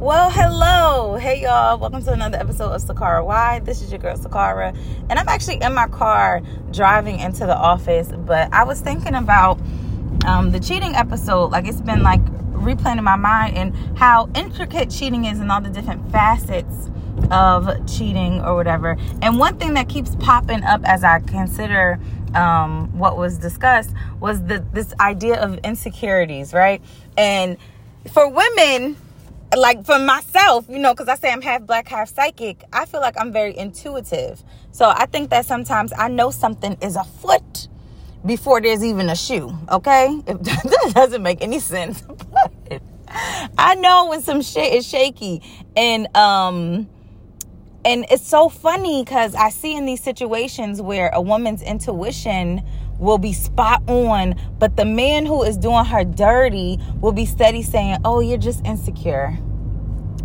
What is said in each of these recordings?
Well, hello. Hey, y'all. Welcome to another episode of Sakara Why. This is your girl, Sakara. And I'm actually in my car driving into the office, but I was thinking about um, the cheating episode. Like, it's been like replaying in my mind and how intricate cheating is and all the different facets of cheating or whatever. And one thing that keeps popping up as I consider um, what was discussed was the, this idea of insecurities, right? And for women, like for myself, you know, because I say I'm half black, half psychic, I feel like I'm very intuitive. So I think that sometimes I know something is a foot before there's even a shoe. Okay, if that doesn't make any sense, but I know when some shit is shaky, and um, and it's so funny because I see in these situations where a woman's intuition will be spot on, but the man who is doing her dirty will be steady saying, Oh, you're just insecure.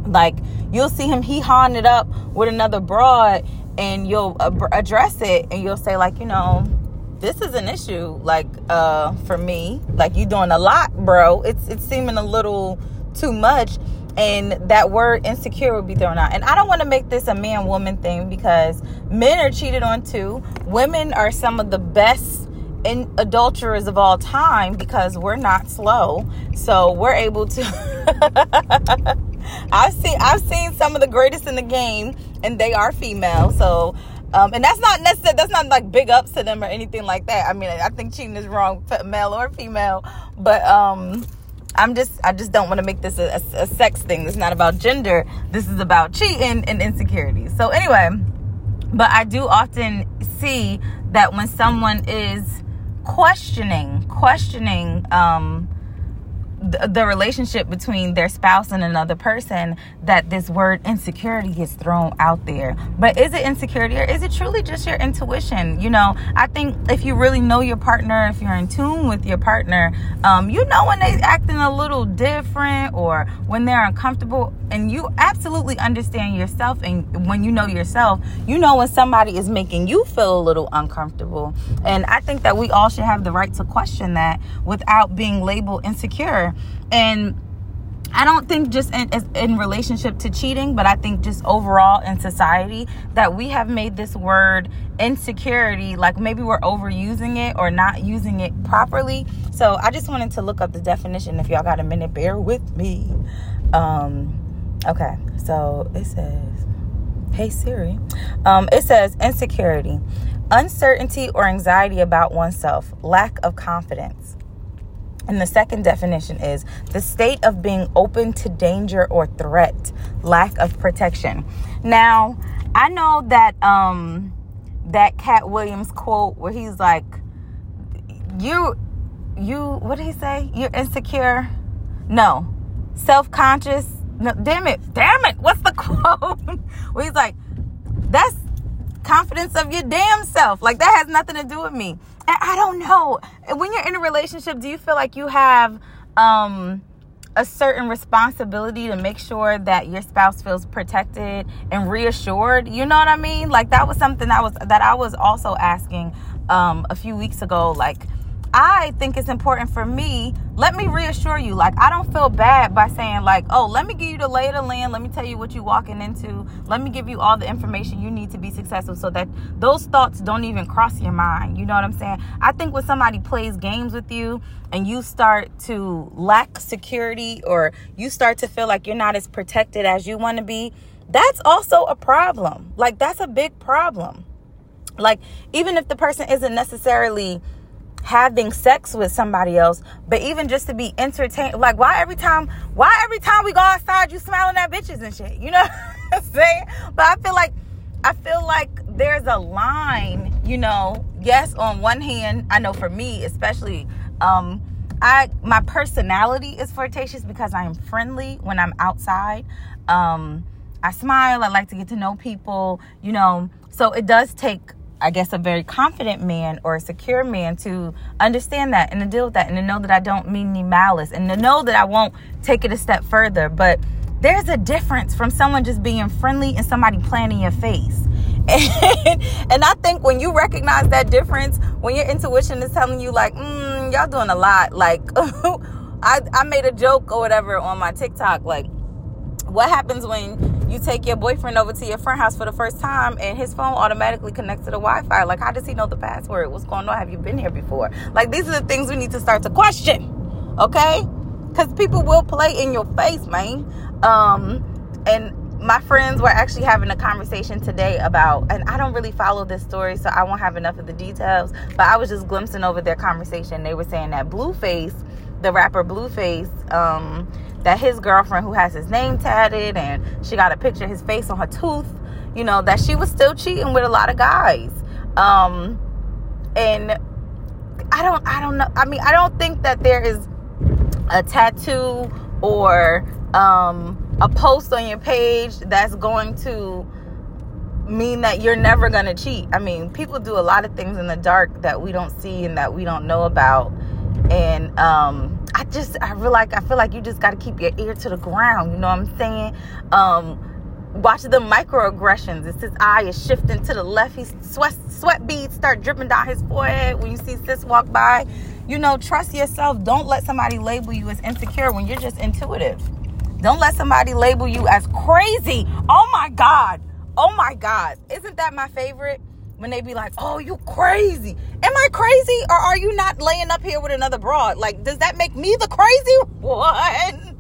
Like you'll see him he hawing it up with another broad and you'll address it and you'll say like, you know, this is an issue like uh for me. Like you doing a lot, bro. It's it's seeming a little too much and that word insecure would be thrown out. And I don't want to make this a man woman thing because men are cheated on too. Women are some of the best in adulterers of all time because we're not slow. So we're able to I've seen I've seen some of the greatest in the game and they are female. So um, and that's not necessarily that's not like big ups to them or anything like that. I mean, I think cheating is wrong, male or female, but um, I'm just I just don't want to make this a, a, a sex thing. It's not about gender. This is about cheating and insecurity. So anyway, but I do often see that when someone is questioning questioning um the, relationship between their spouse and another person that this word insecurity gets thrown out there. But is it insecurity or is it truly just your intuition? You know, I think if you really know your partner, if you're in tune with your partner, um, you know when they're acting a little different or when they're uncomfortable and you absolutely understand yourself and when you know yourself, you know when somebody is making you feel a little uncomfortable. And I think that we all should have the right to question that without being labeled insecure and I don't think just in, in relationship to cheating, but I think just overall in society that we have made this word insecurity like maybe we're overusing it or not using it properly. So I just wanted to look up the definition. If y'all got a minute, bear with me. Um, okay, so it says, "Hey Siri," um, it says insecurity, uncertainty or anxiety about oneself, lack of confidence. And the second definition is the state of being open to danger or threat, lack of protection. Now, I know that um that Katt Williams quote where he's like you you what did he say? You're insecure? No. Self-conscious? No, damn it. Damn it. What's the quote? where he's like that's confidence of your damn self. Like that has nothing to do with me. I don't know. When you're in a relationship, do you feel like you have um a certain responsibility to make sure that your spouse feels protected and reassured? You know what I mean? Like that was something that was that I was also asking um a few weeks ago like I think it's important for me. Let me reassure you, like, I don't feel bad by saying, like, oh, let me give you the lay of the land. Let me tell you what you're walking into. Let me give you all the information you need to be successful so that those thoughts don't even cross your mind. You know what I'm saying? I think when somebody plays games with you and you start to lack security or you start to feel like you're not as protected as you want to be, that's also a problem. Like, that's a big problem. Like, even if the person isn't necessarily having sex with somebody else, but even just to be entertained. Like, why every time, why every time we go outside, you smiling at bitches and shit? You know what I'm saying? But I feel like, I feel like there's a line, you know. Yes, on one hand, I know for me, especially, um, I my personality is flirtatious because I am friendly when I'm outside. Um, I smile. I like to get to know people, you know. So it does take I guess, a very confident man or a secure man to understand that and to deal with that and to know that I don't mean any malice and to know that I won't take it a step further. But there's a difference from someone just being friendly and somebody playing in your face. And, and I think when you recognize that difference, when your intuition is telling you, like, mm, y'all doing a lot, like, I, I made a joke or whatever on my TikTok, like, what happens when you take your boyfriend over to your friend house for the first time and his phone automatically connects to the Wi-Fi? Like, how does he know the password? What's going on? Have you been here before? Like, these are the things we need to start to question, okay? Because people will play in your face, man. Um, and my friends were actually having a conversation today about, and I don't really follow this story, so I won't have enough of the details. But I was just glimpsing over their conversation. They were saying that Blueface, the rapper Blueface, um, that his girlfriend, who has his name tatted, and she got a picture of his face on her tooth, you know, that she was still cheating with a lot of guys. Um, and I don't, I don't know. I mean, I don't think that there is a tattoo or um a post on your page that's going to mean that you're never going to cheat. I mean, people do a lot of things in the dark that we don't see and that we don't know about. And um, I just, I feel like, I feel like you just got to keep your ear to the ground. You know what I'm saying? Um, watch the microaggressions. It's his eye is shifting to the left. He's sweat, sweat beads start dripping down his forehead when you see sis walk by. You know, trust yourself. Don't let somebody label you as insecure when you're just intuitive. Don't let somebody label you as crazy. Oh my God. Oh my God. Isn't that my favorite? When they be like, oh, you crazy. Am I crazy? Or are you not laying up here with another broad? Like, does that make me the crazy one?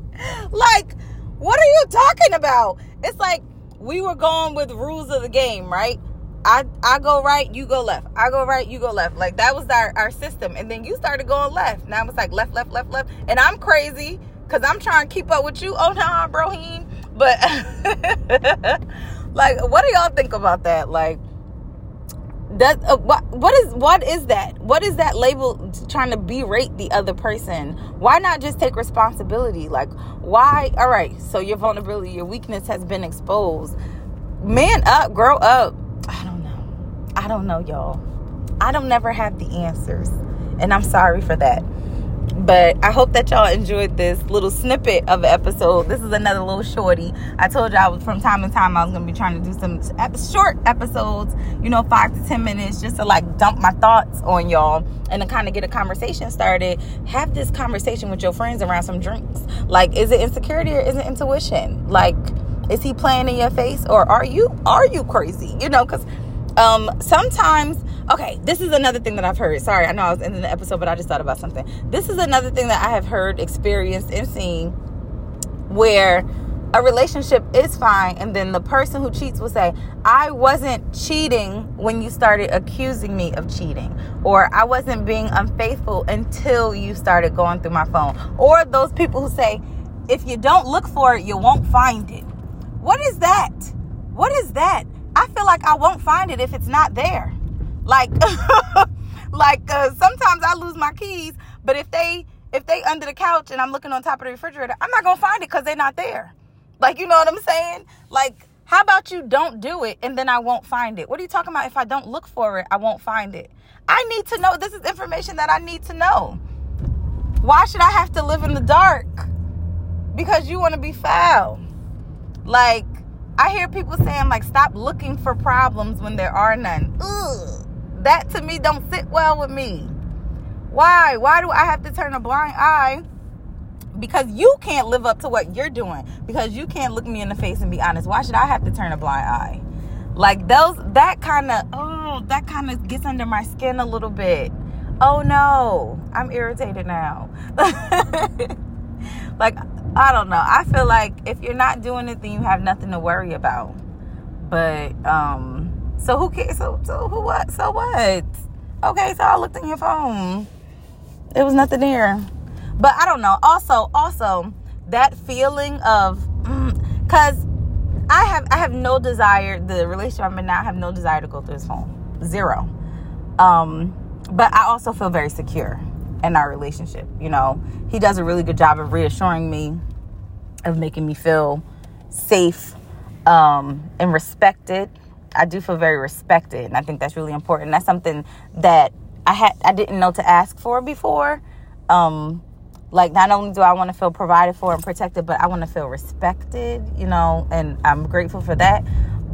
like, what are you talking about? It's like we were going with rules of the game, right? I, I go right, you go left. I go right, you go left. Like that was our, our system. And then you started going left. Now it's like left, left, left, left. And I'm crazy because I'm trying to keep up with you. Oh, no, broheen. But, like, what do y'all think about that? Like, uh, what what is what is that? What is that label trying to berate the other person? Why not just take responsibility? Like why all right so your vulnerability your weakness has been exposed. Man up grow up. I don't know. I don't know y'all. I don't never have the answers and i'm sorry for that but I hope that y'all enjoyed this little snippet of an episode. This is another little shorty. I told y'all from time to time I was gonna be trying to do some short episodes, you know, five to ten minutes, just to like dump my thoughts on y'all and to kind of get a conversation started. Have this conversation with your friends around some drinks. Like, is it insecurity or is it intuition? Like, is he playing in your face or are you are you crazy? You know, because um sometimes okay this is another thing that i've heard. Sorry i know i was in the episode but i just thought about something. This is another thing that i have heard experienced and seen where a relationship is fine and then the person who cheats will say i wasn't cheating when you started accusing me of cheating or i wasn't being unfaithful until you started going through my phone or those people who say if you don't look for it you won't find it. What is that? What is that I feel like I won't find it if it's not there. Like, like uh, sometimes I lose my keys, but if they if they under the couch and I'm looking on top of the refrigerator, I'm not gonna find it because they're not there. Like, you know what I'm saying? Like, how about you don't do it and then I won't find it? What are you talking about? If I don't look for it, I won't find it. I need to know. This is information that I need to know. Why should I have to live in the dark? Because you want to be foul. Like, I hear people saying like stop looking for problems when there are none. Ugh, that to me don't sit well with me. Why? Why do I have to turn a blind eye? Because you can't live up to what you're doing. Because you can't look me in the face and be honest. Why should I have to turn a blind eye? Like those that kind of oh, that kind of gets under my skin a little bit. Oh no, I'm irritated now. like I don't know. I feel like if you're not doing it, then you have nothing to worry about. But um, so who cares? So, so who what? So what? Okay, so I looked in your phone. There was nothing there. But I don't know. Also, also that feeling of because mm, I have I have no desire. The relationship I'm in now I have no desire to go through his phone. Zero. Um, but I also feel very secure in our relationship. You know, he does a really good job of reassuring me, of making me feel safe um, and respected. I do feel very respected, and I think that's really important. That's something that I had I didn't know to ask for before. Um, like not only do I want to feel provided for and protected, but I want to feel respected, you know, and I'm grateful for that.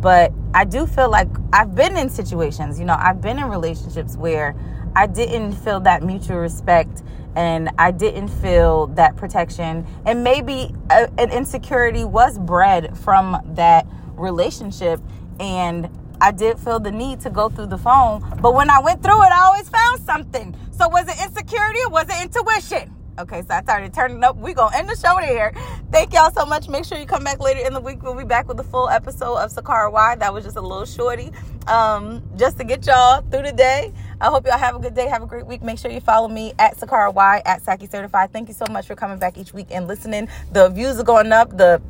But I do feel like I've been in situations, you know, I've been in relationships where I didn't feel that mutual respect and I didn't feel that protection. And maybe a, an insecurity was bred from that relationship. And I did feel the need to go through the phone. But when I went through it, I always found something. So was it insecurity or was it intuition? Okay, so I started turning up. We're going to end the show there. Thank y'all so much. Make sure you come back later in the week. We'll be back with a full episode of Sakara Why. That was just a little shorty um, just to get y'all through the day. I hope y'all have a good day. Have a great week. Make sure you follow me at Sakara Y at Saki Certified. Thank you so much for coming back each week and listening. The views are going up. The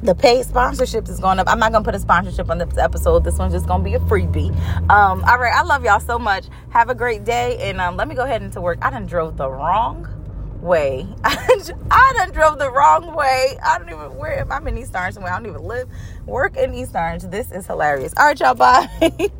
the paid sponsorships is going up. I'm not gonna put a sponsorship on this episode. This one's just gonna be a freebie. Um, all right, I love y'all so much. Have a great day, and um, let me go ahead into work. I done drove the wrong way. I done drove the wrong way. I don't even where am I'm in East Orange somewhere. I don't even live, work in East Orange. This is hilarious. All right, y'all. Bye.